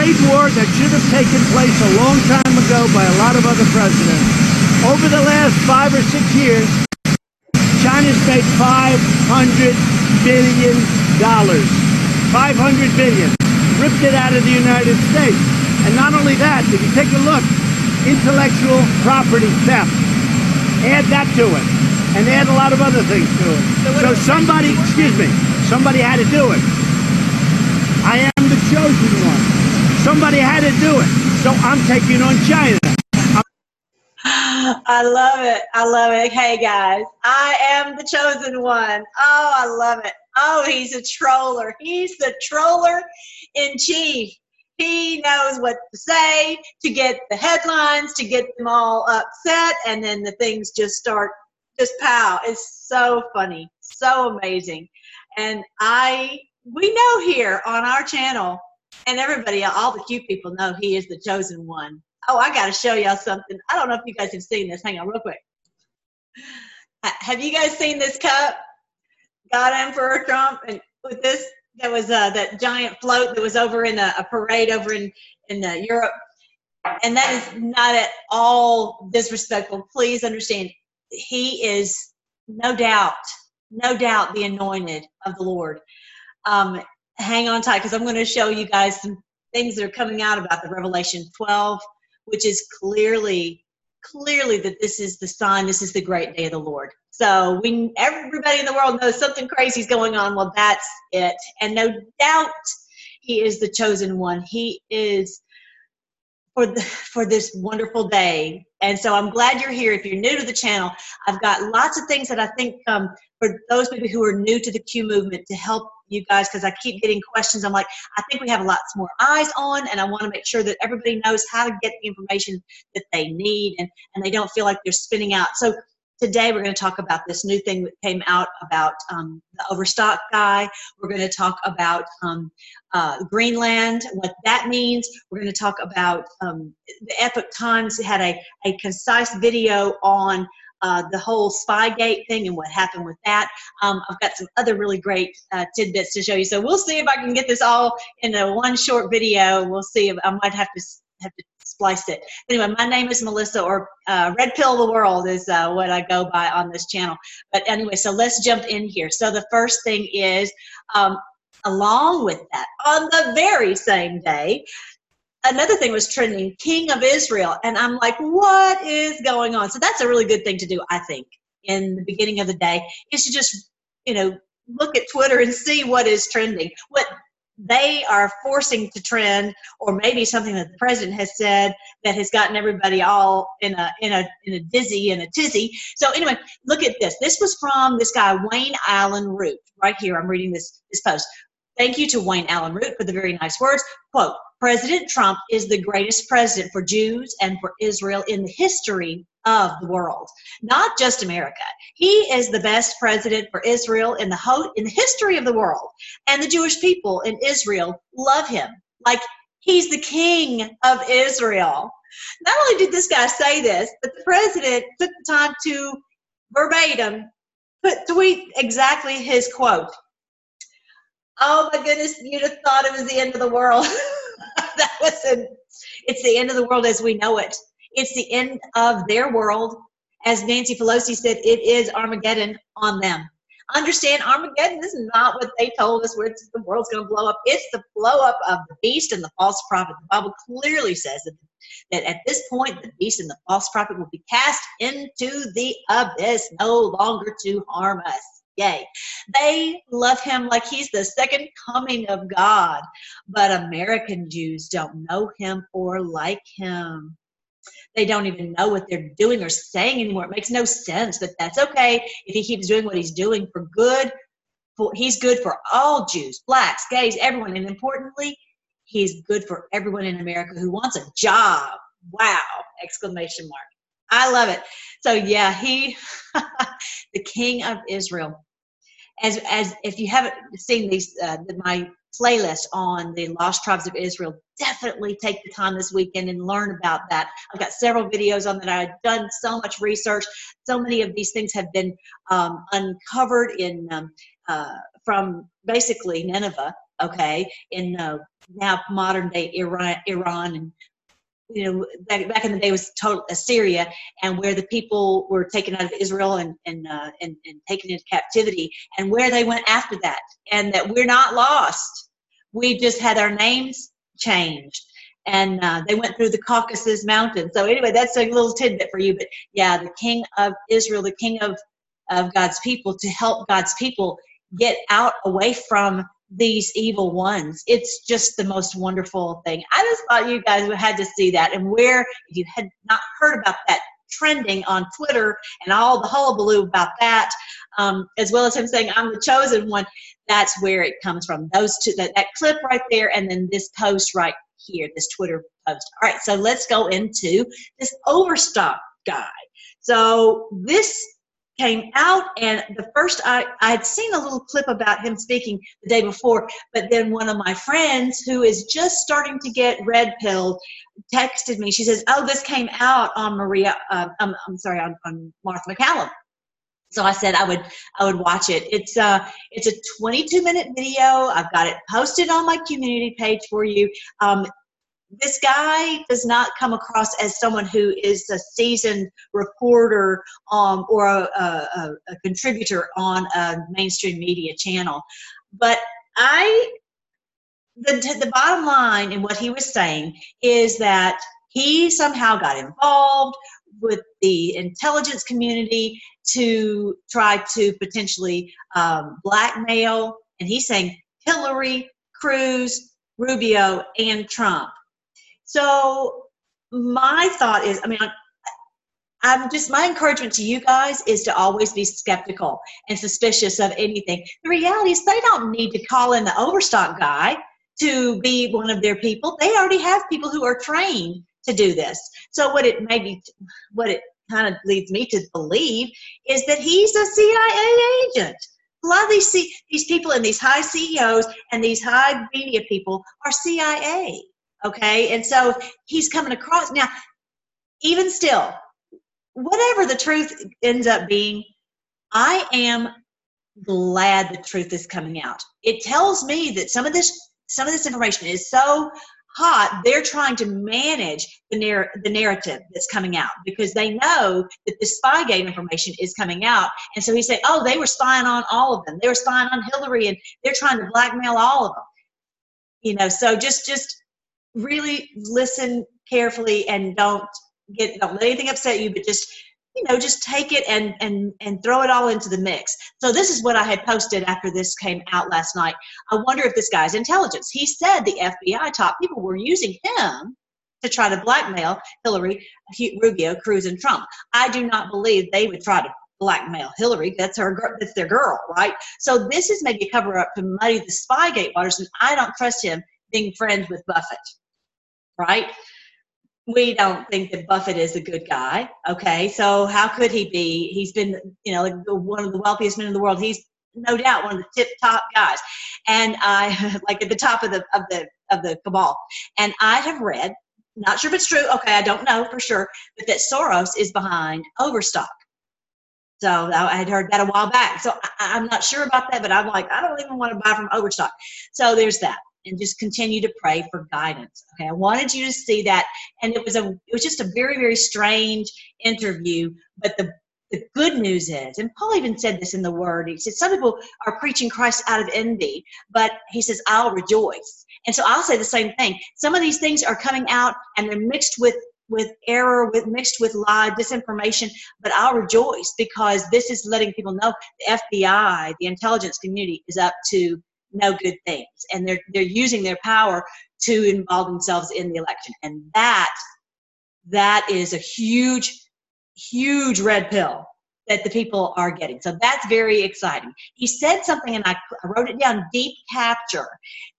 great war that should have taken place a long time ago by a lot of other presidents. Over the last five or six years, China's made $500 billion. 500 billion. Ripped it out of the United States. And not only that, if you take a look, intellectual property theft. Add that to it. And add a lot of other things to it. So somebody, excuse me, somebody had to do it. I am the chosen one. Somebody had to do it. So I'm taking on China. I love it. I love it. Hey guys, I am the chosen one. Oh, I love it. Oh, he's a troller. He's the troller in chief. He knows what to say to get the headlines, to get them all upset, and then the things just start just pow. It's so funny, so amazing. And I, we know here on our channel, and everybody, all the cute people know he is the chosen one. Oh, I got to show y'all something. I don't know if you guys have seen this. Hang on, real quick. Have you guys seen this cup? God Emperor Trump, and with this, that was uh, that giant float that was over in a, a parade over in in uh, Europe, and that is not at all disrespectful. Please understand, he is no doubt, no doubt the anointed of the Lord. Um, hang on tight because I'm going to show you guys some things that are coming out about the Revelation 12, which is clearly, clearly that this is the sign, this is the great day of the Lord. So we, everybody in the world knows something crazy is going on. Well, that's it, and no doubt he is the chosen one. He is for the for this wonderful day. And so I'm glad you're here. If you're new to the channel, I've got lots of things that I think um, for those people who are new to the Q movement to help you guys because I keep getting questions. I'm like, I think we have lots more eyes on, and I want to make sure that everybody knows how to get the information that they need and, and they don't feel like they're spinning out. So today we're going to talk about this new thing that came out about um, the overstock guy. We're going to talk about um, uh, Greenland, what that means. We're going to talk about um, the Epoch Times had a, a concise video on uh, the whole Spygate thing and what happened with that. Um, I've got some other really great uh, tidbits to show you. So we'll see if I can get this all in a one short video. We'll see if I might have to have to splice it. Anyway, my name is Melissa, or uh, Red Pill the World is uh, what I go by on this channel. But anyway, so let's jump in here. So the first thing is, um, along with that, on the very same day, another thing was trending king of israel and i'm like what is going on? So that's a really good thing to do i think in the beginning of the day is to just you know look at twitter and see what is trending what they are forcing to trend or maybe something that the president has said that has gotten everybody all in a in a in a dizzy and a tizzy. So anyway look at this. This was from this guy Wayne Allyn Root right here. I'm reading this this post thank you to Wayne Allyn Root for the very nice words quote President Trump is the greatest president for Jews and for Israel in the history of the world, not just America. He is the best president for Israel in the whole, in the history of the world, and the Jewish people in Israel love him like he's the king of Israel. Not only did this guy say this, but the president took the time to verbatim put tweet exactly his quote. Oh my goodness, you'd have thought it was the end of the world. that was a, it's the end of the world as we know it. It's the end of their world. As Nancy Pelosi said, it is Armageddon on them. Understand, Armageddon is not what they told us where the world's going to blow up. It's the blow up of the beast and the false prophet. The Bible clearly says that, that at this point, the beast and the false prophet will be cast into the abyss, no longer to harm us. Yay. They love him like he's the second coming of God. But American Jews don't know him or like him. They don't even know what they're doing or saying anymore. It makes no sense, but that's okay if he keeps doing what he's doing for good. For, he's good for all Jews, blacks, gays, everyone. And importantly, he's good for everyone in America who wants a job. Wow! Exclamation mark. I love it. So yeah, he, the King of Israel, as as if you haven't seen these uh, my playlist on the lost tribes of israel definitely take the time this weekend and learn about that. I've got several videos on that. I've done so much research. So many of these things have been um, uncovered in um, uh, from basically nineveh okay, in uh, now modern day Iran, Iran and you know, back, back in the day was total Assyria, and where the people were taken out of Israel and and, uh, and and taken into captivity, and where they went after that, and that we're not lost. We just had our names changed, and uh, they went through the Caucasus Mountains. So anyway, that's a little tidbit for you. But yeah, the King of Israel, the King of of God's people, to help God's people get out away from these evil ones. It's just the most wonderful thing. I just thought you guys had to see that. And where, if you had not heard about that trending on Twitter and all the hullabaloo about that, um, as well as him saying, I'm the chosen one, that's where it comes from. Those two, that, that clip right there, and then this post right here, this Twitter post. All right, so let's go into this Overstock guy. So this came out and the first I, I had seen a little clip about him speaking the day before but then one of my friends who is just starting to get red pilled texted me. She says oh this came out on maria uh, I'm, I'm sorry on, on Martha MacCallum. So i said i would i would watch it. It's a it's a 22 minute video. I've got it posted on my community page for you. Um, this guy does not come across as someone who is a seasoned reporter um, or a, a, a, contributor on a mainstream media channel. But I, the, the bottom line in what he was saying is that he somehow got involved with the intelligence community to try to potentially um, blackmail, and he's saying Hillary, Cruz, Rubio, and Trump so my thought is, I mean, I'm just my encouragement to you guys is to always be skeptical and suspicious of anything. The reality is they don't need to call in the overstock guy to be one of their people. They already have people who are trained to do this. So what it maybe what it kind of leads me to believe is that he's a CIA agent. A lot of these these people and these high CEOs and these high media people are CIA. Okay. And so he's coming across. Now, even still, whatever the truth ends up being, I am glad the truth is coming out. It tells me that some of this some of this information is so hot they're trying to manage the, narr- the narrative that's coming out because they know that the spygate information is coming out and so he said oh they were spying on all of them they were spying on hillary and they're trying to blackmail all of them you know so just just really listen carefully and don't get don't let anything upset you but just you know just take it and and and throw it all into the mix. So this is what i had posted after this came out last night. I wonder if this guy's intelligence. He said the fbi top people were using him to try to blackmail hillary rubio cruz and trump. I do not believe they would try to blackmail hillary. That's her that's their girl right? So this is maybe a cover up to muddy the spygate waters and i don't trust him being friends with buffett right? We don't think that Buffett is a good guy. Okay, so how could he be? He's been, you know, like one of the wealthiest men in the world. He's no doubt one of the tip top guys, and I like at the top of the of the of the cabal. And I have read, not sure if it's true. Okay, I don't know for sure, but that Soros is behind Overstock. So I had heard that a while back. So I, am not sure about that, but I'm like, I don't even want to buy from Overstock. So there's that and just continue to pray for guidance. Okay, I wanted you to see that, and it was a it was just a very very strange interview. But the the good news is, and Paul even said this in the Word. He said some people are preaching Christ out of envy, but he says I'll rejoice. And so I'll say the same thing. Some of these things are coming out, and they're mixed with with error, with mixed with lie, disinformation, but I'll rejoice because this is letting people know the FBI, the intelligence community, is up to no good things. And they're they're using their power to involve themselves in the election. And that that is a huge huge red pill that the people are getting. So that's very exciting. He said something and i, I wrote it down deep capture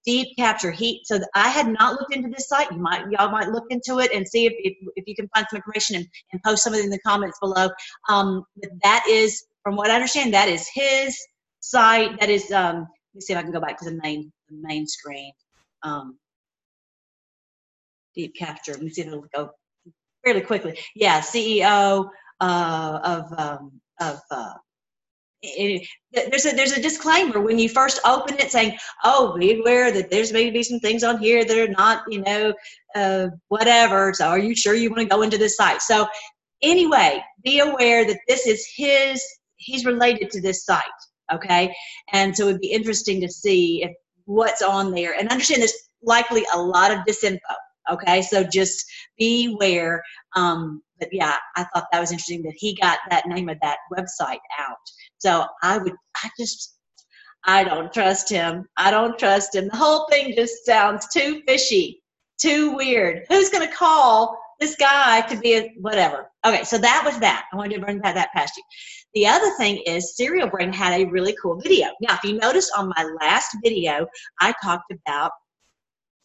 deep capture. He so i had not looked into this site. You might y'all might look into it and see if, if, if you can find some information and, and post some of it in the comments below. Um, but that is from what i understand that is his site. That is um, let me see if I can go back to the main the main screen. Um, deep capture. Let me see if it'll go fairly quickly. Yeah, CEO uh, of um, of uh, it, there's a there's a disclaimer when you first open it saying, "Oh, be aware that there's maybe some things on here that are not, you know, uh, whatever." So, are you sure you want to go into this site? So, anyway, be aware that this is his. He's related to this site, okay? And so, it'd be interesting to see if what's on there and understand there's likely a lot of disinfo. Okay, so just beware. Um, but yeah, I thought that was interesting that he got that name of that website out. So I would, I just, I don't trust him. I don't trust him. The whole thing just sounds too fishy, too weird. Who's going to call this guy to be a whatever? Okay, so that was that. I wanted to bring that, that past you. The other thing is Serial Brain had a really cool video. Now, if you noticed on my last video, I talked about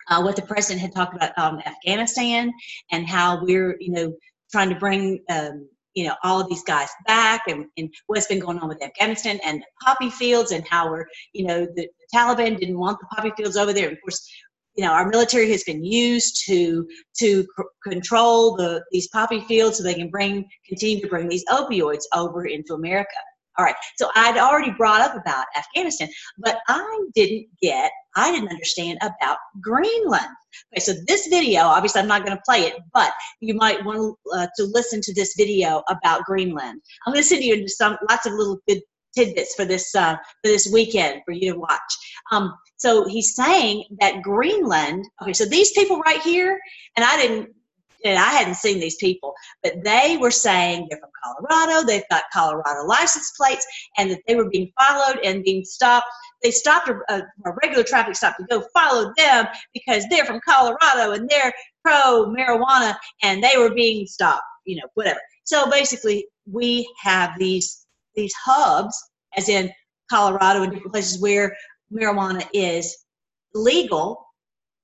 uh, what the president had talked about um, Afghanistan and how we're, you know, trying to bring, um, you know, all of these guys back and, and, what's been going on with Afghanistan and the poppy fields and how we're, you know, the, the Taliban didn't want the poppy fields over there. Of course, you know, our military has been used to to c- control the these poppy fields so they can bring continue to bring these opioids over into America. All right, so I'd already brought up about Afghanistan, but I didn't get, I didn't understand about Greenland. Okay, so this video, obviously I'm not going to play it, but you might want uh, to listen to this video about Greenland. I'm going to send you some lots of little good tidbits for this uh, for this weekend for you to watch. Um, so he's saying that Greenland. Okay, so these people right here, and I didn't and I hadn't seen these people, but they were saying they're from Colorado, they've got Colorado license plates, and that they were being followed and being stopped. They stopped a, a, a regular traffic stop to go follow them because they're from Colorado and they're pro marijuana and they were being stopped, you know, whatever. So basically, we have these these hubs, as in Colorado and different places where marijuana is legal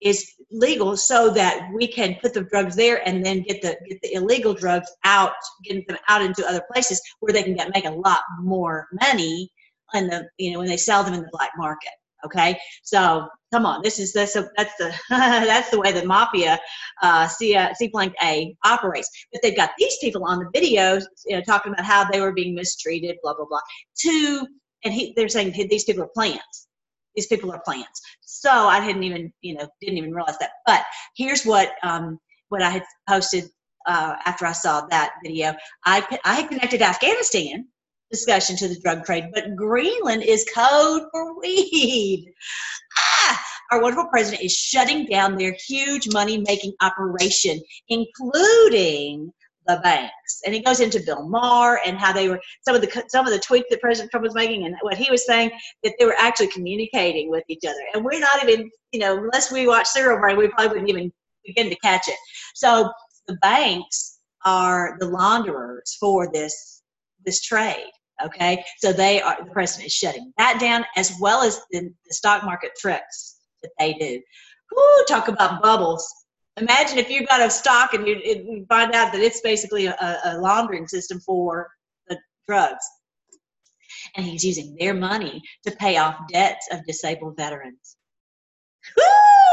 is legal so that we can put the drugs there and then get the get the illegal drugs out, getting them out into other places where they can get make a lot more money in the you know when they sell them in the black market. Okay, so come on, this is this that's the that's the way the mafia uh, C uh, C blank A operates. But they've got these people on the videos, you know, talking about how they were being mistreated, blah blah blah. To and he, they're saying hey, these people are plants these people are plants. So I hadn't even, you know, didn't even realize that. But here's what um, what I had posted uh, after I saw that video. I I had connected Afghanistan discussion to the drug trade, but Greenland is code for weed. Ah, our wonderful president is shutting down their huge money making operation, including the banks. And he goes into Bill Maher and how they were some of the some of the tweets that President Trump was making and what he was saying that they were actually communicating with each other. And we're not even, you know, unless we watch Serial Brain, we probably wouldn't even begin to catch it. So the banks are the launderers for this this trade. Okay, so they are the president is shutting that down as well as the, the stock market tricks that they do. Woo, talk about bubbles imagine if you got a stock and you, you find out that it's basically a, a laundering system for the drugs and he's using their money to pay off debts of disabled veterans Woo!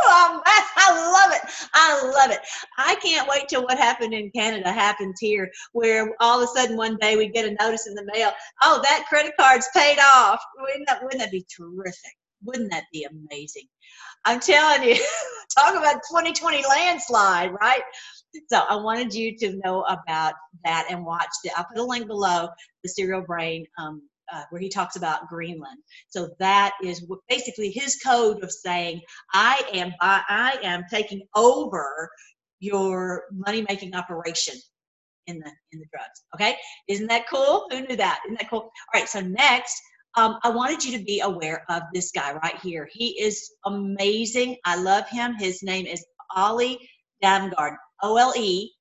Um, I love it. I love it. I can't wait till what happened in Canada happens here, where all of a sudden one day we get a notice in the mail. Oh, that credit card's paid off. Wouldn't that, wouldn't that be terrific? Wouldn't that be amazing? I'm telling you, talk about 2020 landslide, right? So I wanted you to know about that and watch the. I'll put a link below the Serial Brain um, uh, where he talks about Greenland. So that is basically his code of saying, I am I am taking over your money making operation in the in the drugs. Okay, isn't that cool? Who knew that? Isn't that cool? All right. So next, um, I wanted you to be aware of this guy right here. He is amazing. I love him. His name is Ole Dammegard, O L E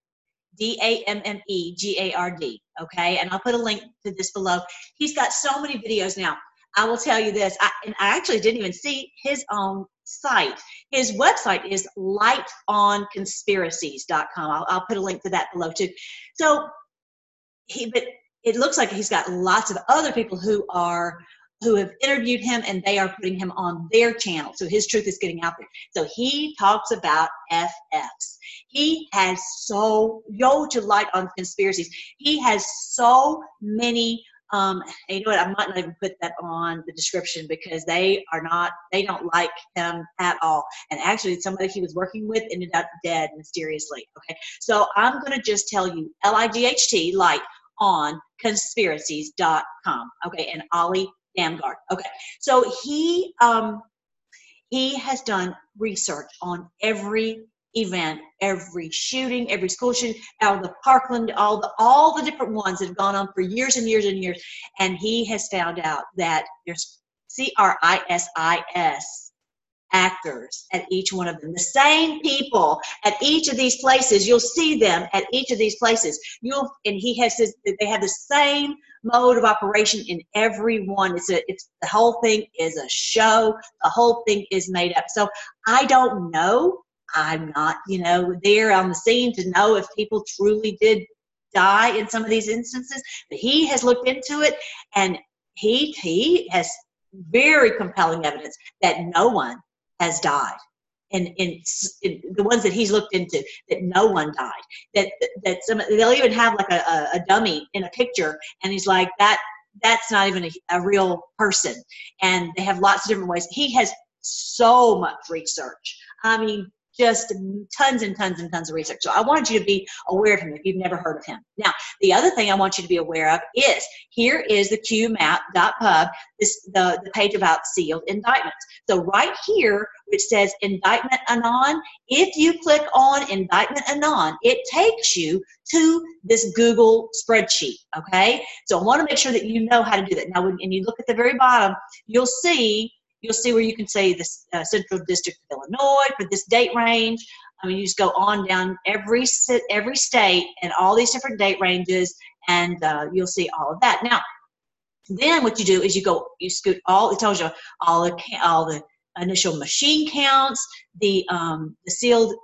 D A M M E G A R D. Okay, and I'll put a link to this below. He's got so many videos now. I will tell you this, I, and I actually didn't even see his own site. His website is lightonconspiracies.com. I'll, I'll put a link to that below too. So, he, but it looks like he's got lots of other people who are who have interviewed him and they are putting him on their channel. So his truth is getting out there. So he talks about FFs. He has so, yo to light on conspiracies. He has so many Um, you know what? I might not even put that on the description because they are not, they don't like him at all. And actually, somebody he was working with ended up dead mysteriously. Okay. So I'm going to just tell you L I G H T, like on conspiracies.com. Okay. And Ollie Dammegard. Okay. So he, um, he has done research on every event, every shooting, every school shooting, out of the Parkland, all the all the different ones that have gone on for years and years and years, and he has found out that there's C R I S I S actors at each one of them. The same people at each of these places. You'll see them at each of these places. You'll and he has this. They have the same mode of operation in every one. It's a. It's the whole thing is a show. The whole thing is made up. So I don't know. I'm not, you know, there on the scene to know if people truly did die in some of these instances. But he has looked into it, and he he has very compelling evidence that no one has died. And, in, in, the ones that he's looked into, that no one died. That that some they'll even have like a, a, a dummy in a picture, and he's like that. That's not even a, a real person. And they have lots of different ways. He has so much research. I mean, just tons and tons and tons of research. So I wanted you to be aware of him if you've never heard of him. Now, the other thing I want you to be aware of is here is the qmap.pub, this the, the page about sealed indictments. So right here, which says indictment anon, if you click on indictment anon, it takes you to this Google spreadsheet, okay? So I want to make sure that you know how to do that. Now, when and you look at the very bottom, you'll see you'll see where you can say the uh, Central District of Illinois for this date range. I mean, you just go on down every every state and all these different date ranges, and uh, you'll see all of that. Now, then what you do is you go, you scoot all. It tells you all the all the initial machine counts, the um, the sealed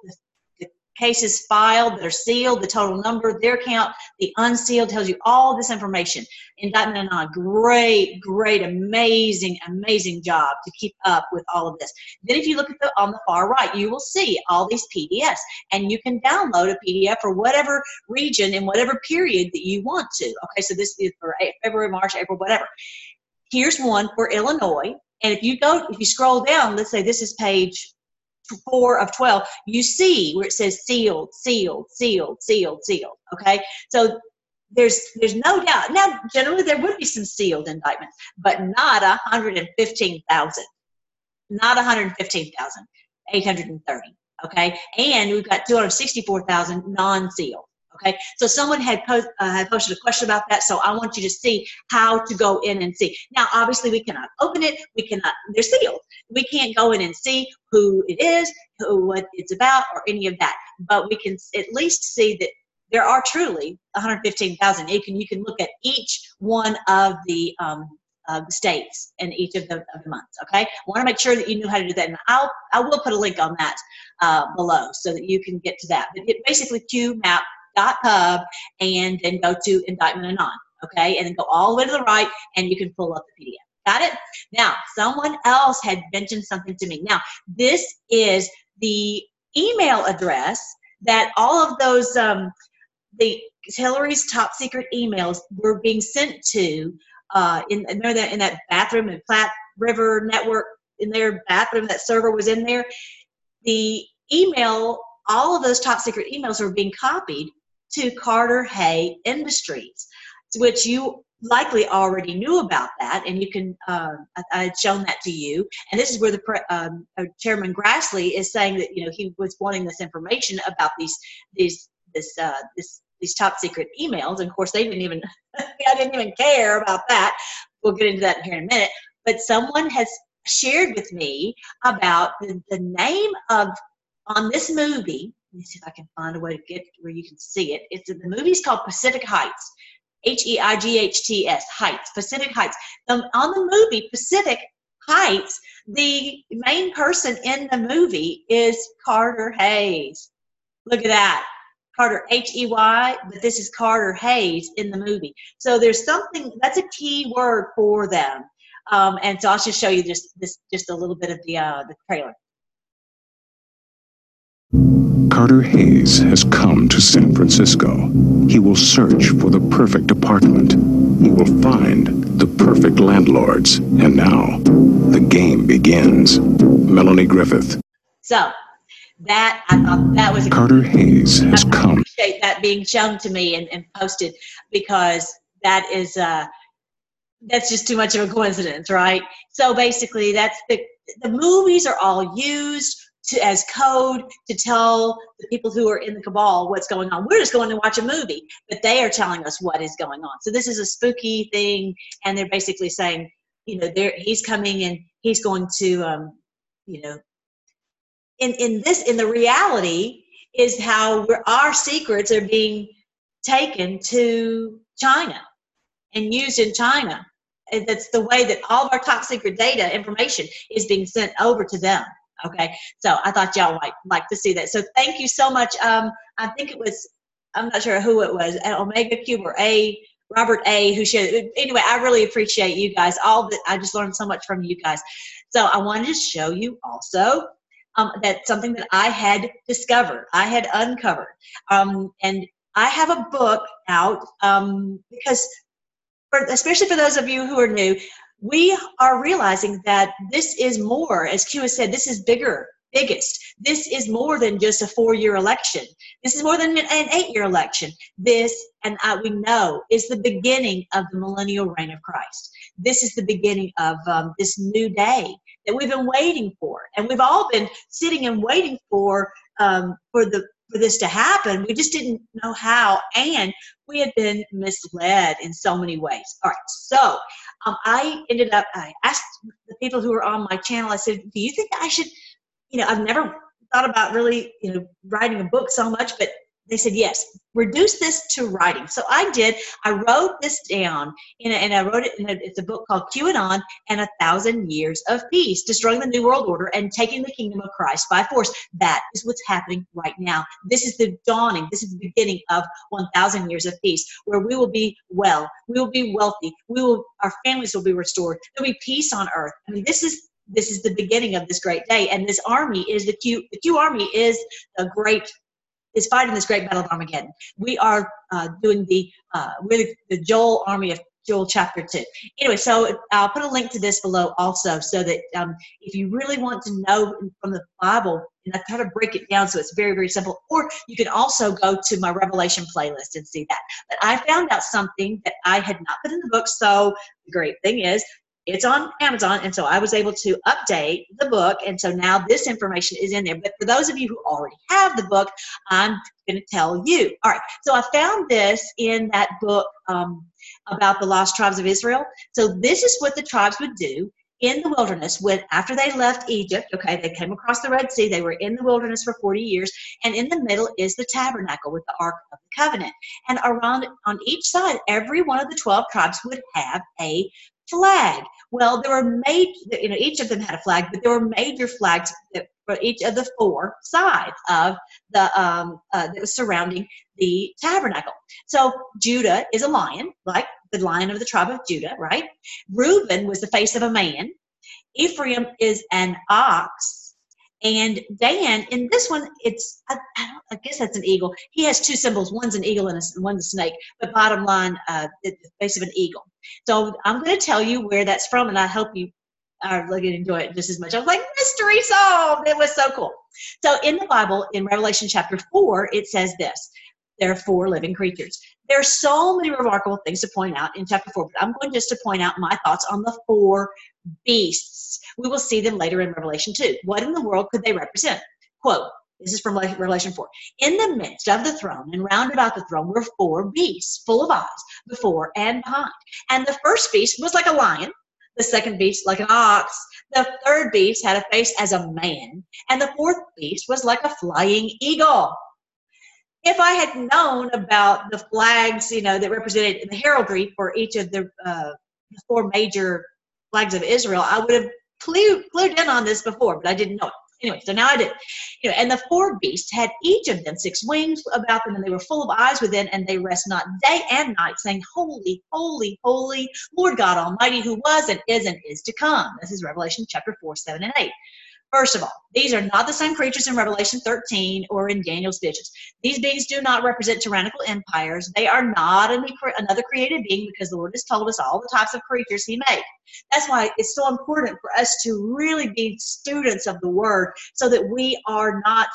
cases filed that are sealed, the total number, their count, the unsealed tells you all this information. Indictment Anon, great, great, amazing, amazing job to keep up with all of this. Then if you look at the on the far right, you will see all these PDFs, and you can download a PDF for whatever region in whatever period that you want to. Okay, so this is for February, March, April, whatever. Here's one for Illinois, and if you go, if you scroll down, let's say this is page four of 12, you see where it says sealed, sealed, sealed, sealed, sealed. Okay. So there's there's no doubt. Now, generally there would be some sealed indictments, but not 115,000. Not 115,000. 830. Okay. And we've got 264,000 non-sealed. Okay, so someone had, post, uh, had posted a question about that, so I want you to see how to go in and see. Now, obviously, we cannot open it. We cannot. They're sealed. We can't go in and see who it is, who what it's about, or any of that. But we can at least see that there are truly 115,000. You can you can look at each one of the um, states in each of the, of the months. Okay, I want to make sure that you know how to do that, and I'll I will put a link on that uh, below so that you can get to that. But it basically QMAP pub and then go to indictment anon. Okay, and then go all the way to the right and you can pull up the PDF. Got it? Now, someone else had mentioned something to me. Now, this is the email address that all of those, um, the Hillary's top secret emails were being sent to uh, in, in, that, in that bathroom in Platte River Network, in their bathroom, that server was in there. The email, all of those top secret emails were being copied to Carter Hay Industries, which you likely already knew about that, and you can. Uh, I, had shown that to you, and this is where the um, uh, Chairman Grassley is saying that you know he was wanting this information about these these this uh, this these top secret emails. And of course, they didn't even. I didn't even care about that. We'll get into that here in a minute. But someone has shared with me about the, the name of on this movie let me see if I can find a way to get where you can see it. It's the movie's called Pacific Heights. H E I G H T S, Heights, Pacific Heights. on the movie Pacific Heights, the main person in the movie is Carter Hayes. Look at that. Carter H E Y, but this is Carter Hayes in the movie. So there's something that's a key word for them. Um, and so I'll just show you just this just a little bit of the uh, the trailer. Carter Hayes has come to San Francisco. He will search for the perfect apartment. He will find the perfect landlords. And now, the game begins. Melanie Griffith. So that I thought that was a Carter Hayes has I come. appreciate that being shown to me and, and posted because that is uh that's just too much of a coincidence, right? So basically that's the the movies are all used to as code to tell the people who are in the cabal what's going on. We're just going to watch a movie, but they are telling us what is going on. So this is a spooky thing, and they're basically saying, you know, there he's coming and he's going to, um, you know, in in this in the reality is how our secrets are being taken to China and used in China. And that's the way that all of our top secret data information is being sent over to them. Okay, so I thought y'all might like to see that. So thank you so much. Um, I think it was I'm not sure who it was, Omega Cube or A Robert A. who shared. Anyway, I really appreciate you guys. All that I just learned so much from you guys. So I wanted to show you also um, that something that I had discovered, I had uncovered, um, and I have a book out um, because, for, especially for those of you who are new, we are realizing that this is more, as Q has said, this is bigger, biggest. This is more than just a four-year election. This is more than an eight-year election. This, and I, we know, is the beginning of the millennial reign of Christ. This is the beginning of um, this new day that we've been waiting for, and we've all been sitting and waiting for um, for the for this to happen. We just didn't know how, and we had been misled in so many ways. All right, so um, I ended up. I asked the people who were on my channel. I said, "Do you think I should?" You know, I've never thought about really, you know, writing a book so much, but they said yes reduce this to writing. So i did. I wrote this down in a, and i wrote it in a, it's a book called qanon and a thousand years of peace destroying the new world order and taking the kingdom of christ by force. That is what's happening right now. This is the dawning. This is the beginning of 1000 years of peace where we will be well. We will be wealthy. We will our families will be restored. There'll be peace on earth. I mean this is this is the beginning of this great day. And this army is the q the q army is a great is fighting this great battle of Armageddon. We are uh, doing the uh, really the Joel army of Joel chapter 2. Anyway, so I'll put a link to this below also so that um, if you really want to know from the Bible, and I try to break it down so it's very, very simple, or you can also go to my Revelation playlist and see that. But I found out something that I had not put in the book, so the great thing is it's on Amazon, and so I was able to update the book, and so now this information is in there. But for those of you who already have the book, I'm going to tell you. All right, so I found this in that book um, about the lost tribes of Israel. So this is what the tribes would do in the wilderness when after they left Egypt, okay, they came across the Red Sea, they were in the wilderness for 40 years, and in the middle is the tabernacle with the Ark of the Covenant. And around on each side, every one of the 12 tribes would have a flag. Well, there were made, you know, each of them had a flag, but there were major flags for each of the four sides of the um, uh, that was surrounding the tabernacle. So Judah is a lion, like the lion of the tribe of Judah, right? Reuben was the face of a man. Ephraim is an ox. And Dan, in this one, it's I, I, I, guess that's an eagle. He has two symbols. One's an eagle and a, one's a snake. But bottom line, uh, the face of an eagle. So I'm going to tell you where that's from, and I hope you are going to enjoy it just as much. I was like, mystery solved. It was so cool. So in the Bible, in Revelation chapter 4, it says this there are four living creatures. There are so many remarkable things to point out in chapter 4, but I'm going just to point out my thoughts on the four beasts. We will see them later in Revelation 2. What in the world could they represent? Quote, this is from Revelation 4. In the midst of the throne and round about the throne were four beasts full of eyes before and behind. And the first beast was like a lion, the second beast like an ox, the third beast had a face as a man, and the fourth beast was like a flying eagle. If I had known about the flags, you know, that represented the heraldry for each of the, uh, the four major flags of Israel, I would have clued, clued in on this before, but I didn't know it. Anyway, so now I did. You know, and the four beasts had each of them six wings about them, and they were full of eyes within, and they rest not day and night, saying, Holy, holy, holy, Lord God Almighty, who was and is and is to come. This is Revelation chapter 4, 7, and 8. First of all, these are not the same creatures in Revelation 13 or in Daniel's visions. These beings do not represent tyrannical empires. They are not another created being because the Lord has told us all the types of creatures He made. That's why it's so important for us to really be students of the Word so that we are not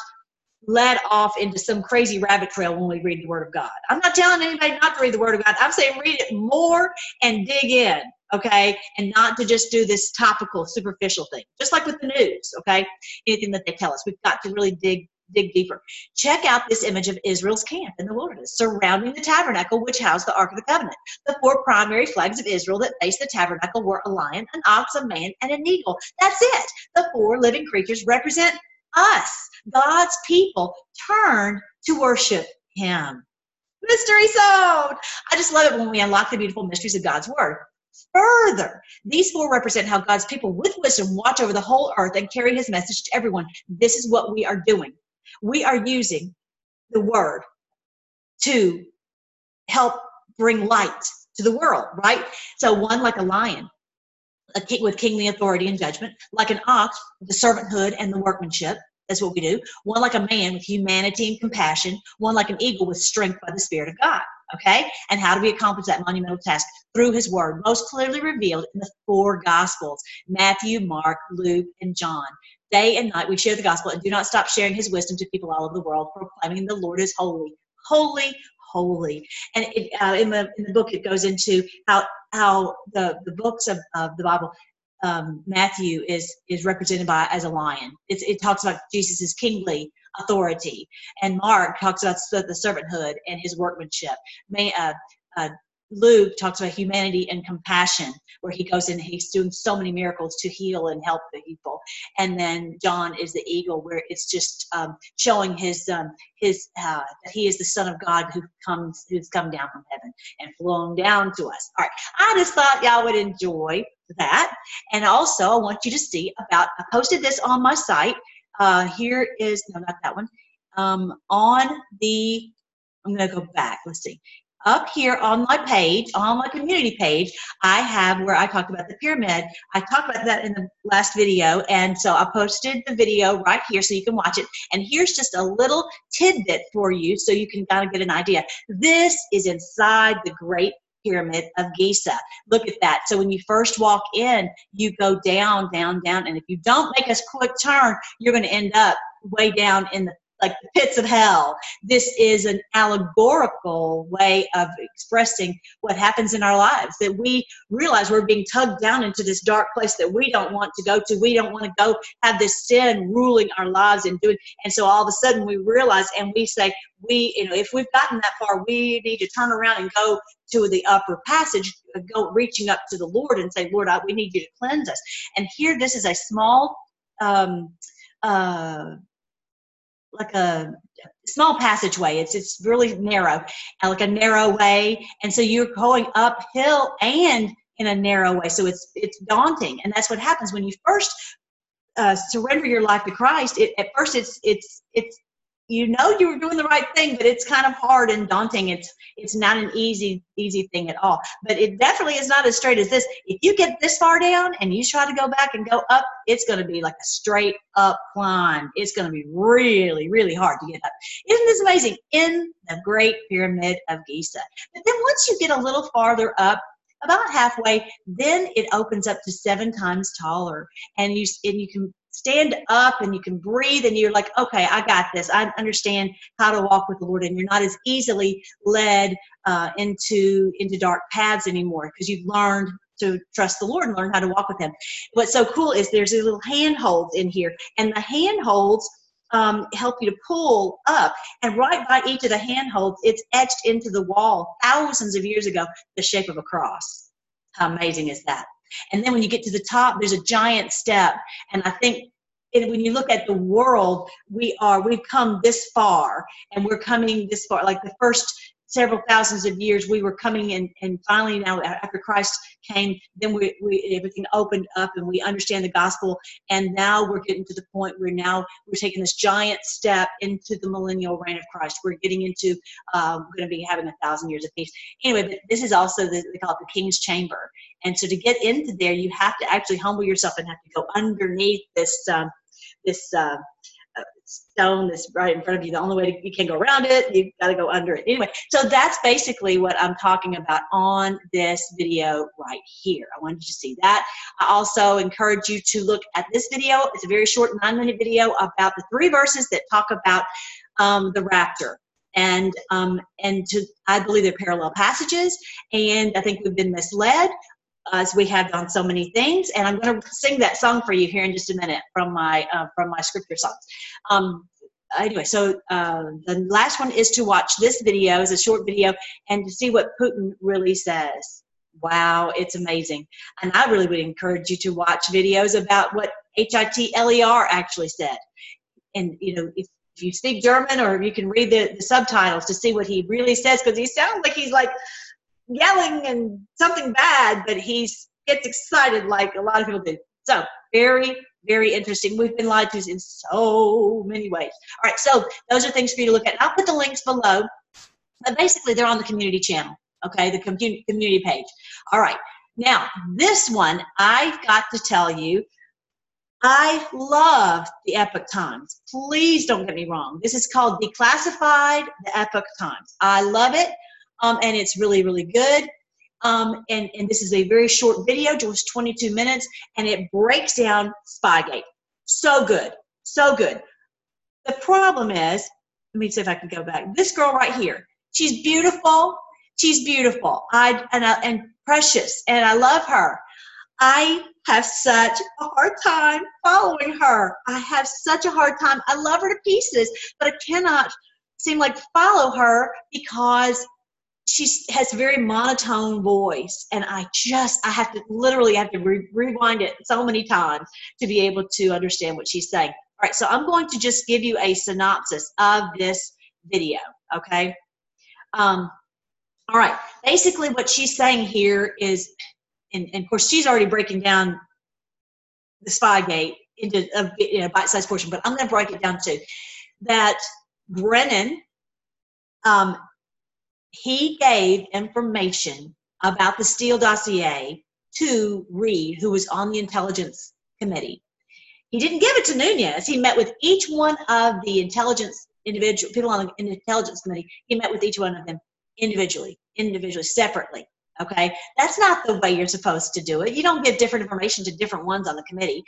led off into some crazy rabbit trail when we read the Word of God. I'm not telling anybody not to read the Word of God. I'm saying read it more and dig in, okay? And not to just do this topical, superficial thing. Just like with the news, okay? Anything that they tell us, we've got to really dig dig deeper. Check out this image of Israel's camp in the wilderness surrounding the tabernacle, which housed the Ark of the Covenant. The four primary flags of Israel that faced the tabernacle were a lion, an ox, a man, and an eagle. That's it. The four living creatures represent us, God's people, turn to worship Him. Mystery solved! I just love it when we unlock the beautiful mysteries of God's Word. Further, these four represent how God's people with wisdom watch over the whole earth and carry His message to everyone. This is what we are doing. We are using the Word to help bring light to the world, right? So, one like a lion, a king with kingly authority and judgment, like an ox, the servanthood and the workmanship. That's what we do. One like a man with humanity and compassion. One like an eagle with strength by the Spirit of God. Okay? And how do we accomplish that monumental task? Through His Word, most clearly revealed in the four Gospels Matthew, Mark, Luke, and John. Day and night we share the gospel and do not stop sharing His wisdom to people all over the world, proclaiming the Lord is holy, holy, holy. And it, uh, in the in the book, it goes into how how the the books of, of the Bible. Um, Matthew is is represented by as a lion. It's, it talks about Jesus's kingly authority, and Mark talks about the servanthood and his workmanship. May, uh, uh, Luke talks about humanity and compassion, where he goes and he's doing so many miracles to heal and help the people. And then John is the eagle, where it's just um, showing his um, his uh, that he is the Son of God who comes who's come down from heaven and flown down to us. All right, I just thought y'all would enjoy that, and also I want you to see about. I posted this on my site. Uh, here is no, not that one. Um, on the I'm going to go back. Let's see up here on my page, on my community page, I have where I talk about the pyramid. I talked about that in the last video, and so I posted the video right here so you can watch it. And here's just a little tidbit for you so you can kind of get an idea. This is inside the Great Pyramid of Giza. Look at that. So when you first walk in, you go down, down, down, and if you don't make a quick turn, you're going to end up way down in the like the pits of hell. This is an allegorical way of expressing what happens in our lives that we realize we're being tugged down into this dark place that we don't want to go to. We don't want to go have this sin ruling our lives and doing. And so all of a sudden we realize and we say, we, you know, if we've gotten that far, we need to turn around and go to the upper passage, go reaching up to the Lord and say, Lord, I, we need you to cleanse us. And here, this is a small um, uh, like a small passageway. It's it's really narrow, like a narrow way, and so you're going uphill and in a narrow way. So it's it's daunting, and that's what happens when you first uh, surrender your life to Christ. It, at first, it's it's it's you know you were doing the right thing, but it's kind of hard and daunting. It's it's not an easy easy thing at all. But it definitely is not as straight as this. If you get this far down and you try to go back and go up, it's going to be like a straight up climb. It's going to be really really hard to get up. Isn't this amazing? In the Great Pyramid of Giza. But then once you get a little farther up, about halfway, then it opens up to seven times taller, and you and you can stand up and you can breathe and you're like, okay, I got this. I understand how to walk with the Lord, and you're not as easily led uh, into into dark paths anymore because you've learned to trust the Lord and learn how to walk with Him. What's so cool is there's a little handholds in here, and the handholds um, help you to pull up. And right by each of the handholds, it's etched into the wall thousands of years ago, the shape of a cross. How amazing is that? And then when you get to the top, there's a giant step. And I think when you look at the world, we are, we've come this far and we're coming this far. Like the first several thousands of years we were coming in and finally now after christ came then we, we everything opened up and we understand the gospel. And now we're getting to the point where now we're taking this giant step into the millennial reign of christ. We're getting into we're going to be having a thousand years of peace. Anyway but this is also the, they call it the king's chamber. And so to get into there you have to actually humble yourself and have to go underneath this um, this uh, stone that's right in front of you. The only way to, you can go around it, you've got to go under it. Anyway, so that's basically what I'm talking about on this video right here. I wanted you to see that. I also encourage you to look at this video. It's a very short nine minute video about the three verses that talk about um, the rapture. And um, and to I believe they're parallel passages, and I think we've been misled as we have done so many things. And I'm going to sing that song for you here in just a minute from my uh, from my scripture songs. Um, anyway, so uh, the last one is to watch this video. It's a short video, and to see what Putin really says. Wow, it's amazing. And I really would encourage you to watch videos about what HITLER actually said. And you know, if if you speak German or you can read the, the subtitles to see what he really says, because he sounds like he's like yelling and something bad, but he gets excited like a lot of people do. So very, very interesting. We've been lied to in so many ways. All right, so those are things for you to look at. I'll put the links below. But basically, they're on the community channel, okay, the community page. All right, now this one, I've got to tell you, I love the Epoch Times. Please don't get me wrong. This is called Declassified the Epoch Times. I love it um, and it's really, really good. Um, and, and this is a very short video, just 22 minutes, and it breaks down Spygate. So good, so good. The problem is, let me see if I can go back. This girl right here, she's beautiful. She's beautiful. I and I, and precious, and I love her. I have such a hard time following her. I have such a hard time. I love her to pieces, but I cannot seem like follow her because she has a very monotone voice and i just i have to literally have to re- rewind it so many times to be able to understand what she's saying. All right so i'm going to just give you a synopsis of this video okay? Um, all right basically what she's saying here is and, and of course she's already breaking down the spygate into a you know, bite-sized portion but i'm going to break it down too. That brennan um, he gave information about the Steele dossier to Reid, who was on the intelligence committee. He didn't give it to Nunes. He met with each one of the intelligence individual people on the intelligence committee. He met with each one of them individually, individually, separately. Okay, that's not the way you're supposed to do it. You don't give different information to different ones on the committee.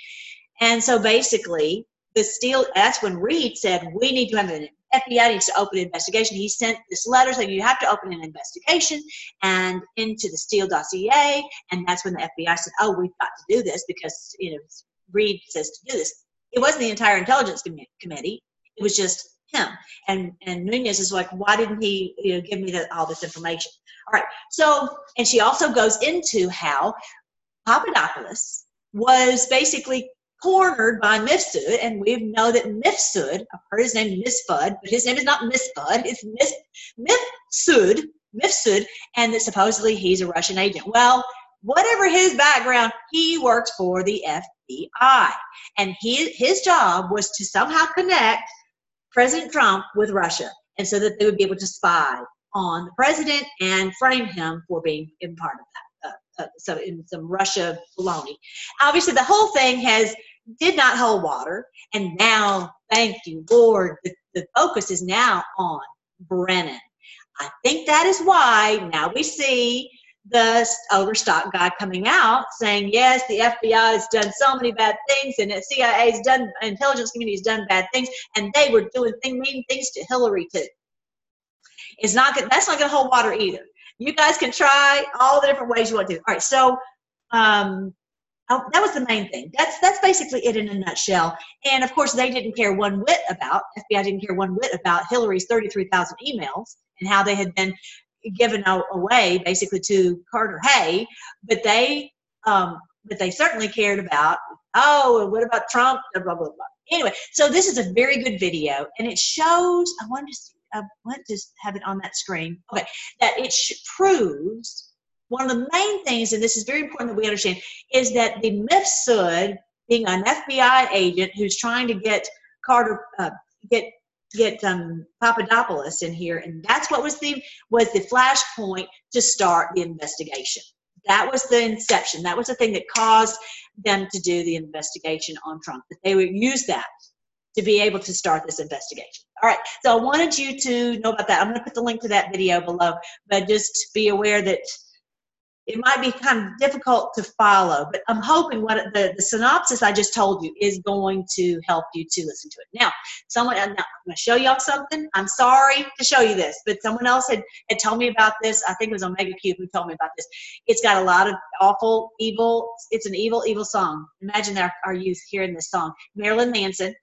And so basically, the Steele. That's when Reid said we need to have an FBI needs to open an investigation. He sent this letter saying you have to open an investigation and into the Steele dossier. And that's when the FBI said, oh, we've got to do this because, you know, Reid says to do this. It wasn't the entire intelligence com- committee. It was just him. And and Nunes is like, why didn't he you know, give me the, all this information? All right. So, and she also goes into how Papadopoulos was basically cornered by Mifsud, and we know that Mifsud, I've heard his name Misfud, but his name is not Misfud, it's Mifsud, Mifsud, and that supposedly he's a Russian agent. Well, whatever his background, he works for the FBI. And he, his job was to somehow connect President Trump with Russia, and so that they would be able to spy on the president and frame him for being in part of that. Uh, uh, so in some Russia baloney. Obviously, the whole thing has did not hold water. And now, thank you, Lord, the, the focus is now on Brennan. I think that is why now we see the Overstock guy coming out saying, yes, the FBI has done so many bad things and the CIA has done, intelligence community has done bad things, and they were doing thing, mean things to Hillary too. It's not good. That's not going to hold water either. You guys can try all the different ways you want to. All right, so um, Oh, that was the main thing. That's that's basically it in a nutshell. And of course, they didn't care one whit about FBI didn't care one whit about Hillary's 33,000 emails and how they had been given away basically to Carter Hay. But they um, but they certainly cared about oh, what about Trump? Blah blah blah. blah. Anyway, so this is a very good video, and it shows. I wanted to see, I want to have it on that screen. Okay, that it proves one of the main things, and this is very important that we understand, is that the Mifsud, being an FBI agent who's trying to get Carter, uh, get get um, Papadopoulos in here, and that's what was the was the flashpoint to start the investigation. That was the inception. That was the thing that caused them to do the investigation on Trump. That they would use that to be able to start this investigation. All right, so I wanted you to know about that. I'm going to put the link to that video below, but just be aware that it might be kind of difficult to follow, but I'm hoping what the, the synopsis I just told you is going to help you to listen to it. Now, someone, now, I'm going to show y'all something. I'm sorry to show you this, but someone else had, had told me about this. I think it was Omega Cube who told me about this. It's got a lot of awful, evil, it's an evil, evil song. Imagine our, our youth hearing this song. Marilyn Manson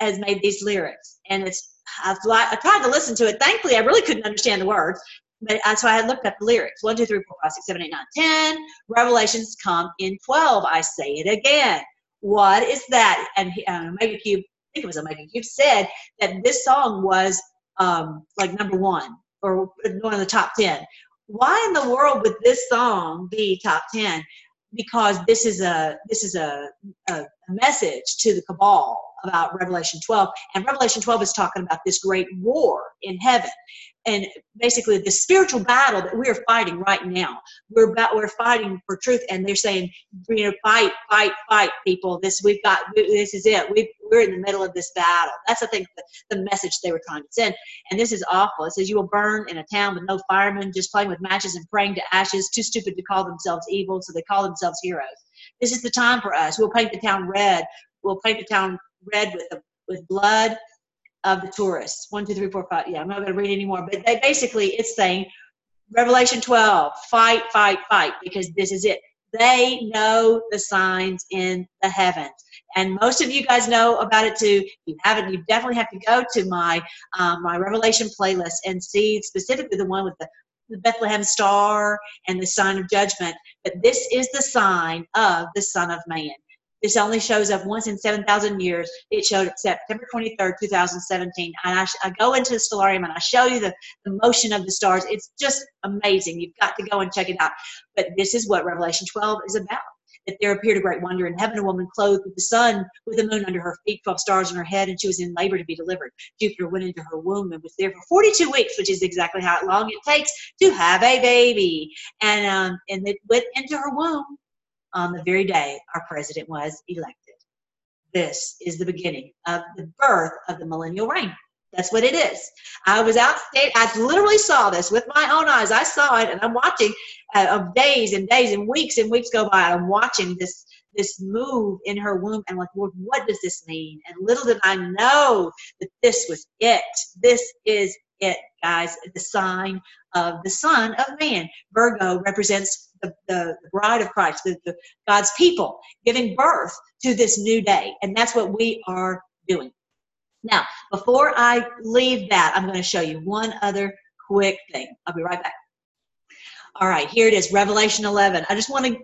has made these lyrics, and it's I've, I tried to listen to it. Thankfully, I really couldn't understand the words, but that's why I looked up the lyrics. One, two, three, four, five, six, seven, eight, nine, ten. Revelations come in twelve. I say it again. What is that? And uh, Omega Cube, I think it was Omega Cube, said that this song was um, like number one or one of the top ten. Why in the world would this song be top ten? Because this is a this is a, a message to the cabal about Revelation 12. And Revelation 12 is talking about this great war in heaven. And basically, the spiritual battle that we are fighting right now, we're about we're fighting for truth, and they're saying, you know, fight, fight, fight, people. This we've got. This is it. we we're in the middle of this battle. That's I think the, the message they were trying to send. And this is awful. It says you will burn in a town with no firemen, just playing with matches and praying to ashes, too stupid to call themselves evil, so they call themselves heroes. This is the time for us. We'll paint the town red. We'll paint the town red with with blood of the tourists. One, two, three, four, five. Yeah, I'm not going to read anymore. But they basically it's saying Revelation 12, fight, fight, fight, because this is it. They know the signs in the heavens. And most of you guys know about it too. If you haven't, you definitely have to go to my um, my Revelation playlist and see specifically the one with the, the Bethlehem star and the sign of judgment. But this is the sign of the Son of Man. This only shows up once in 7,000 years. It showed up September 23rd, 2017. And I, I go into the stellarium and I show you the, the motion of the stars. It's just amazing. You've got to go and check it out. But this is what Revelation 12 is about. That there appeared a great wonder in heaven, a woman clothed with the sun, with the moon under her feet, 12 stars on her head, and she was in labor to be delivered. Jupiter went into her womb and was there for 42 weeks, which is exactly how long it takes to have a baby. And, um, and it went into her womb on the very day our president was elected. This is the beginning of the birth of the millennial reign. That's what it is. I was out state. I literally saw this with my own eyes. I saw it, and I'm watching uh, of days and days and weeks and weeks go by. I'm watching this this move in her womb, and like, Lord, what does this mean? And little did I know that this was it. This is it, guys. The sign of the Son of Man. Virgo represents the, the, bride of Christ, the, the, God's people, giving birth to this new day. And that's what we are doing. Now, before I leave that, I'm going to show you one other quick thing. I'll be right back. All right, here it is, Revelation 11. I just want to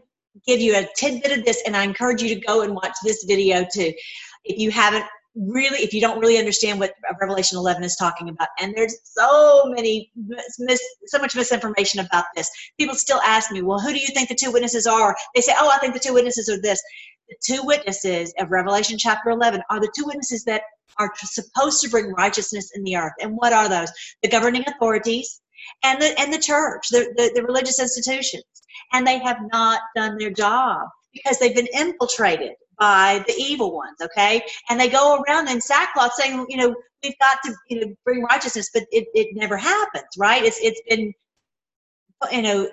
give you a tidbit of this, and I encourage you to go and watch this video too. If you haven't really if you don't really understand what revelation 11 is talking about and there's so many so much misinformation about this people still ask me well who do you think the two witnesses are? They say oh i think the two witnesses are this. The two witnesses of revelation chapter 11 are the two witnesses that are supposed to bring righteousness in the earth. And what are those? The governing authorities and the and the church the, the, the religious institutions. And they have not done their job because they've been infiltrated by the evil ones, okay? And they go around in sackcloth saying, you know, we've got to, you know, bring righteousness, but it, it never happens, right? It's it's been, you know,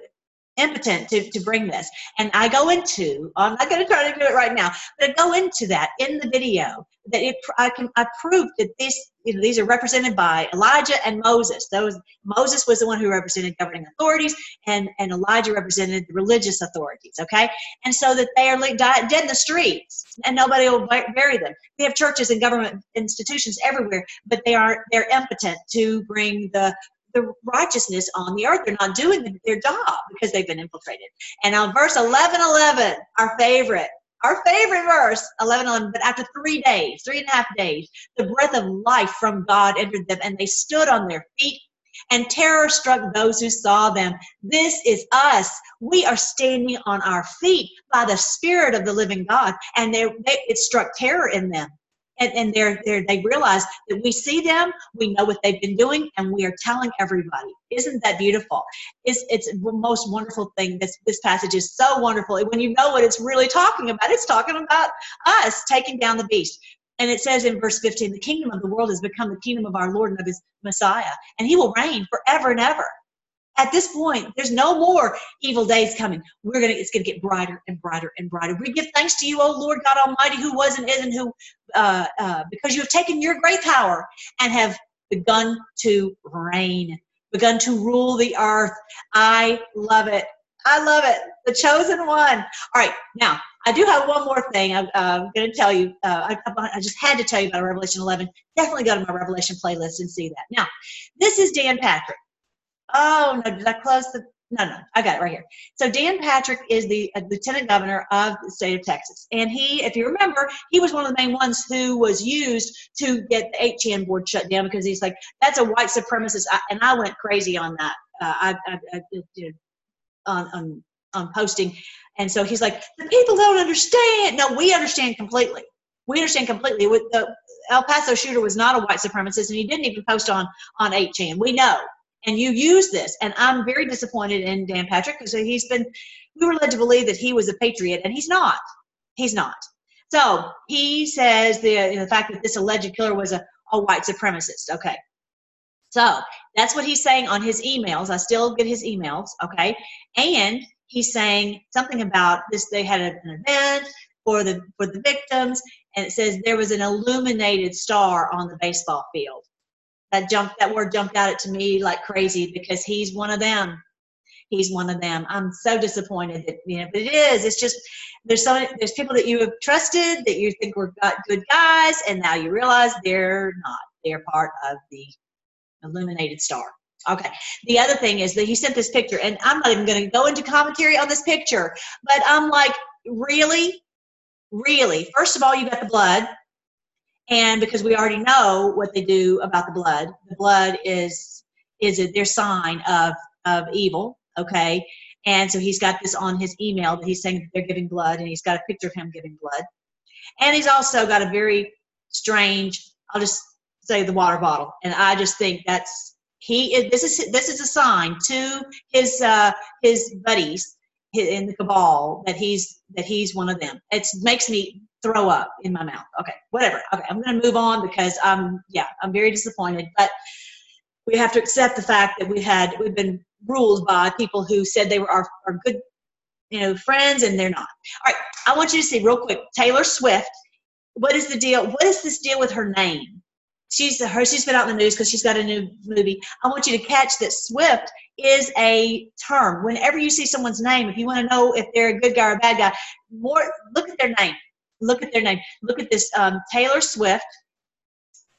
impotent to, to bring this. And I go into, oh, I'm not going to try to do it right now, but I go into that in the video that it, I can, I proved that this, you know, these are represented by Elijah and Moses. Those, Moses was the one who represented governing authorities and, and Elijah represented the religious authorities. Okay. And so that they are dead in the streets and nobody will bury them. We have churches and government institutions everywhere, but they are, they're impotent to bring the the righteousness on the earth. They're not doing their job because they've been infiltrated. And on verse 11 11, our favorite, our favorite verse, 11 11, but after three days, three and a half days, the breath of life from God entered them, and they stood on their feet, and terror struck those who saw them. This is us. We are standing on our feet by the Spirit of the living God, and they, they, it struck terror in them and, and they're, they're they realize that we see them we know what they've been doing and we are telling everybody. Isn't that beautiful? It's it's the most wonderful thing. This this passage is so wonderful. When you know what it's really talking about it's talking about us taking down the beast. And it says in verse 15 the kingdom of the world has become the kingdom of our lord and of his messiah and he will reign forever and ever at this point, there's no more evil days coming. We're gonna, it's gonna get brighter and brighter and brighter. We give thanks to you, O Lord God Almighty, who was and is and who, uh, uh, because you have taken your great power and have begun to reign, begun to rule the earth. I love it. I love it. The chosen one. All right, now I do have one more thing I'm, uh, going to tell you. Uh, I, I, just had to tell you about Revelation 11. Definitely go to my Revelation playlist and see that. Now, this is Dan Patrick. Oh no, did I close the? No, no, I got it right here. So Dan Patrick is the uh, lieutenant governor of the state of Texas, and he, if you remember, he was one of the main ones who was used to get the 8chan board shut down because he's like, that's a white supremacist, I, and I went crazy on that. Uh, I, I, I know, on, on on posting, and so he's like, the people don't understand. No, we understand completely. We understand completely. With the El Paso shooter was not a white supremacist, and he didn't even post on on 8chan. We know and you use this. And I'm very disappointed in Dan Patrick because he's been, we were led to believe that he was a patriot, and he's not. He's not. So he says the, the fact that this alleged killer was a, a white supremacist. Okay. So that's what he's saying on his emails. I still get his emails. Okay. And he's saying something about this. They had an event for the for the victims, and it says there was an illuminated star on the baseball field that jumped that word jumped out at to me like crazy because he's one of them. He's one of them. I'm so disappointed that you know but it is. It's just there's so there's people that you have trusted that you think were good guys and now you realize they're not. They're part of the illuminated star. Okay. The other thing is that he sent this picture and i'm not even going to go into commentary on this picture but i'm like really? Really? First of all you got the blood and because we already know what they do about the blood the blood is is their sign of of evil okay? And so he's got this on his email that he's saying they're giving blood and he's got a picture of him giving blood. And he's also got a very strange i'll just say the water bottle. And i just think that's he is this is this is a sign to his uh his buddies in the cabal that he's that he's one of them. It makes me throw up in my mouth. Okay, whatever. Okay, I'm going to move on because I'm yeah, I'm very disappointed. But we have to accept the fact that we had we've been ruled by people who said they were our, our good, you know, friends, and they're not. All right, I want you to see real quick Taylor Swift. What is the deal? What is this deal with her name? She's the her. She's been out in the news because she's got a new movie. I want you to catch that Swift is a term. Whenever you see someone's name, if you want to know if they're a good guy or a bad guy, more look at their name look at their name. Look at this um, Taylor Swift.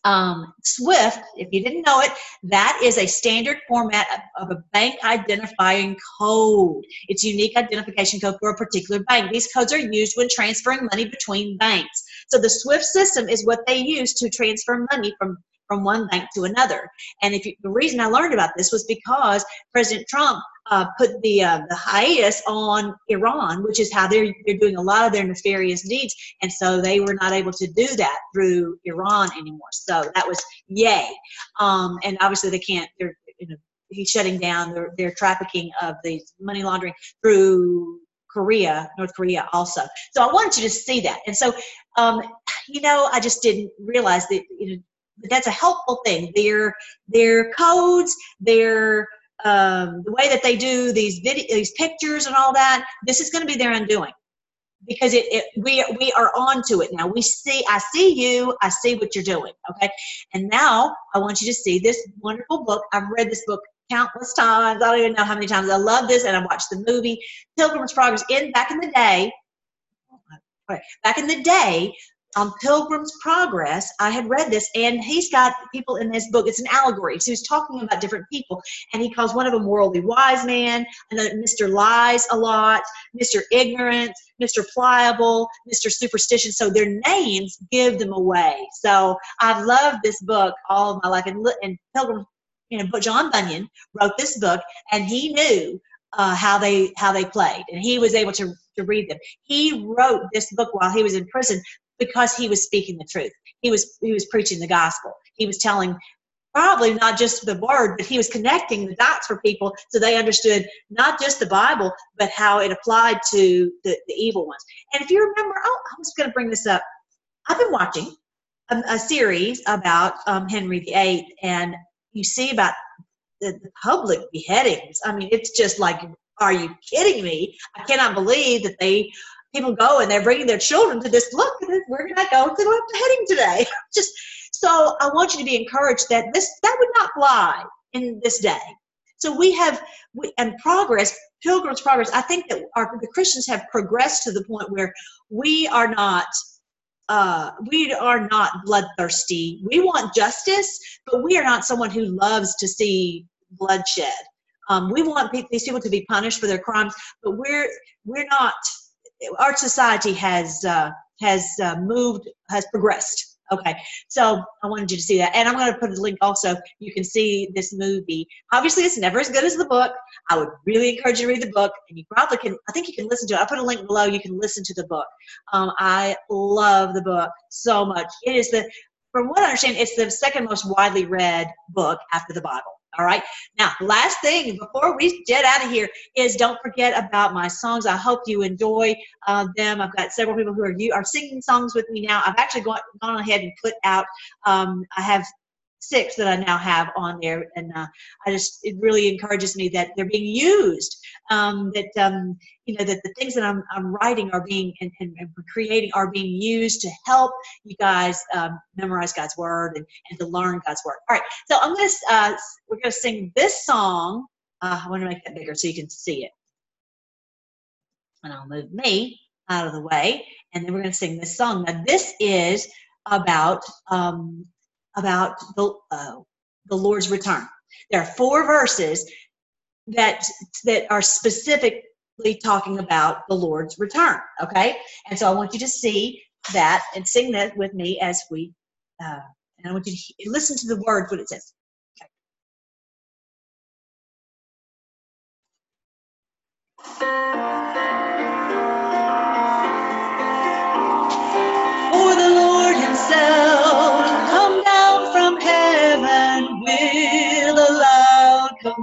Um, Swift, if you didn't know it, that is a standard format of, of a bank identifying code. It's unique identification code for a particular bank. These codes are used when transferring money between banks. So the SWIFT system is what they use to transfer money from from one bank to another. And if you, the reason I learned about this was because President Trump uh, put the uh, the hiatus on Iran, which is how they're they're doing a lot of their nefarious deeds, and so they were not able to do that through Iran anymore. So that was yay, um, and obviously they can't. They're you know he's shutting down their, their trafficking of the money laundering through Korea, North Korea also. So I wanted you to see that, and so um, you know I just didn't realize that you know that's a helpful thing. Their their codes, their um, the way that they do these video, these pictures and all that, this is going to be their undoing because it, it we we are on to it now. We see, I see you, I see what you're doing, okay. And now I want you to see this wonderful book. I've read this book countless times. I don't even know how many times. I love this, and I watched the movie Pilgrim's Progress. In back in the day, back in the day, on Pilgrim's Progress, I had read this, and he's got people in this book. It's an allegory. So he's talking about different people, and he calls one of them worldly wise man, another Mr. Lies a lot, Mr. Ignorant, Mr. Pliable, Mr. Superstition. So their names give them away. So I've loved this book all of my life. And, and Pilgrim, you know, but John Bunyan wrote this book, and he knew uh, how they how they played, and he was able to to read them. He wrote this book while he was in prison because he was speaking the truth. He was he was preaching the gospel. He was telling probably not just the word, but he was connecting the dots for people so they understood not just the Bible, but how it applied to the, the evil ones. And if you remember, oh, I was going to bring this up. I've been watching a, a series about um, Henry VIII, and you see about the, the public beheadings. I mean, it's just like, are you kidding me? I cannot believe that they people go and they're bringing their children to this. Look, we're going to go to the beheading today. just so I want you to be encouraged that this that would not fly in this day. So we have we, and progress, Pilgrim's Progress. I think that our the Christians have progressed to the point where we are not uh, we are not bloodthirsty. We want justice, but we are not someone who loves to see bloodshed. Um, we want these people to be punished for their crimes, but we're we're not. Our society has uh, has uh, moved, has progressed Okay, so I wanted you to see that. And I'm going to put a link also. You can see this movie. Obviously, it's never as good as the book. I would really encourage you to read the book. And you probably can, I think you can listen to it. I put a link below. You can listen to the book. Um, I love the book so much. It is the, from what I understand, it's the second most widely read book after the Bible. All right. Now, last thing before we get out of here is don't forget about my songs. I hope you enjoy uh, them. I've got several people who are you are singing songs with me now. I've actually gone, gone ahead and put out. Um, I have six that I now have on there, and uh, I just it really encourages me that they're being used. Um, that um, you know that the things that I'm, I'm writing are being and, and, and creating are being used to help you guys um, memorize God's word and, and to learn God's word. All right, so I'm gonna uh, we're gonna sing this song. Uh, I want to make that bigger so you can see it, and I'll move me out of the way, and then we're gonna sing this song. Now this is about um, about the, uh, the Lord's return. There are four verses that that are specifically talking about the Lord's return. Okay, and so I want you to see that and sing that with me as we. Uh, and I want you to listen to the words what it says. Okay.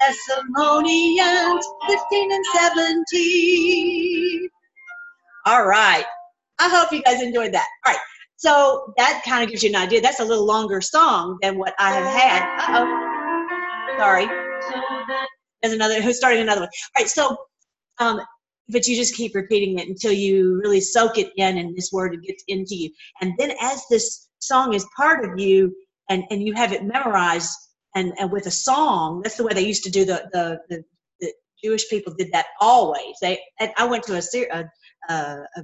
Thessalonians 15 and 17. All right. I hope you guys enjoyed that. All right. So that kind of gives you an idea. That's a little longer song than what I have had. Uh-oh. Sorry. There's another, who's starting another one. All right. So, um, but you just keep repeating it until you really soak it in and this word gets into you. And then as this song is part of you and, and you have it memorized, and, and with a song. That's the way they used to do the, the, the, the Jewish people did that always. They and I went to a, a, a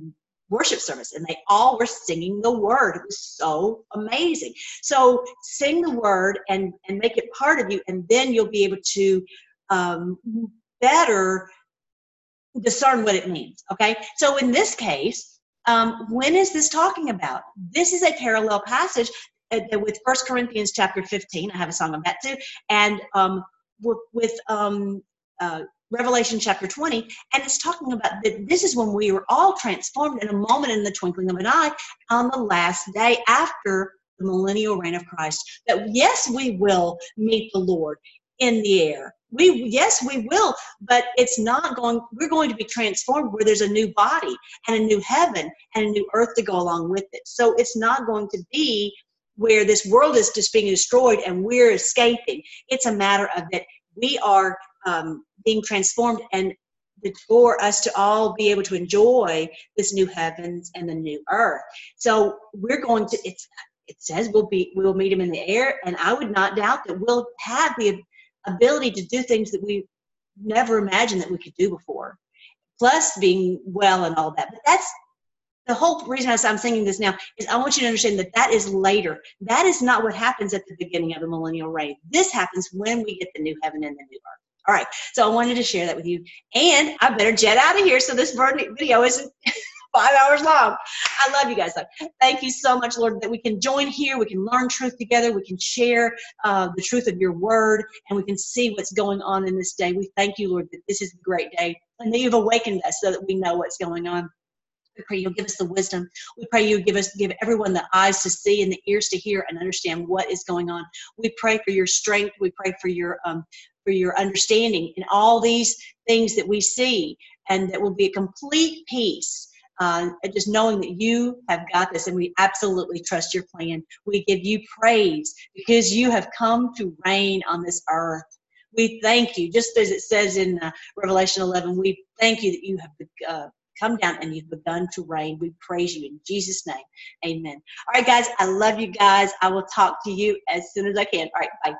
worship service and they all were singing the word. It was so amazing. So sing the word and and make it part of you, and then you'll be able to um, better discern what it means. Okay. So in this case. Um, when is this talking about? This is a parallel passage with First Corinthians chapter 15. I have a song on that too. And um, with, um, uh, Revelation chapter 20, and it's talking about that this is when we are all transformed in a moment in the twinkling of an eye on the last day after the millennial reign of Christ. That yes, we will meet the Lord in the air. We yes, we will, but it's not going. We're going to be transformed where there's a new body and a new heaven and a new earth to go along with it. So it's not going to be where this world is just being destroyed and we're escaping. It's a matter of that we are um, being transformed and for us to all be able to enjoy this new heavens and the new earth. So we're going to, it's, it says we'll be, we'll meet him in the air. And I would not doubt that we'll have the ability to do things that we never imagined that we could do before. Plus being well and all that. But that's the whole reason I'm singing this now is I want you to understand that that is later. That is not what happens at the beginning of the millennial reign. This happens when we get the new heaven and the new earth. All right, so I wanted to share that with you. And I better jet out of here so this video isn't five hours long. I love you guys. Thank you so much, Lord, that we can join here. We can learn truth together. We can share uh, the truth of your word, and we can see what's going on in this day. We thank you, Lord, that this is a great day and that you've awakened us so that we know what's going on. We pray you'll give us the wisdom. We pray you give us give everyone the eyes to see and the ears to hear and understand what is going on. We pray for your strength. We pray for your um, for your understanding in all these things that we see, and that will be a complete peace. Uh, just knowing that you have got this and we absolutely trust your plan. We give you praise because you have come to reign on this earth. We thank you, just as it says in uh, Revelation 11, we thank you that you have uh, come down and you've begun to reign. We praise you in Jesus' name. Amen. All right, guys, I love you guys. I will talk to you as soon as I can. All right, bye.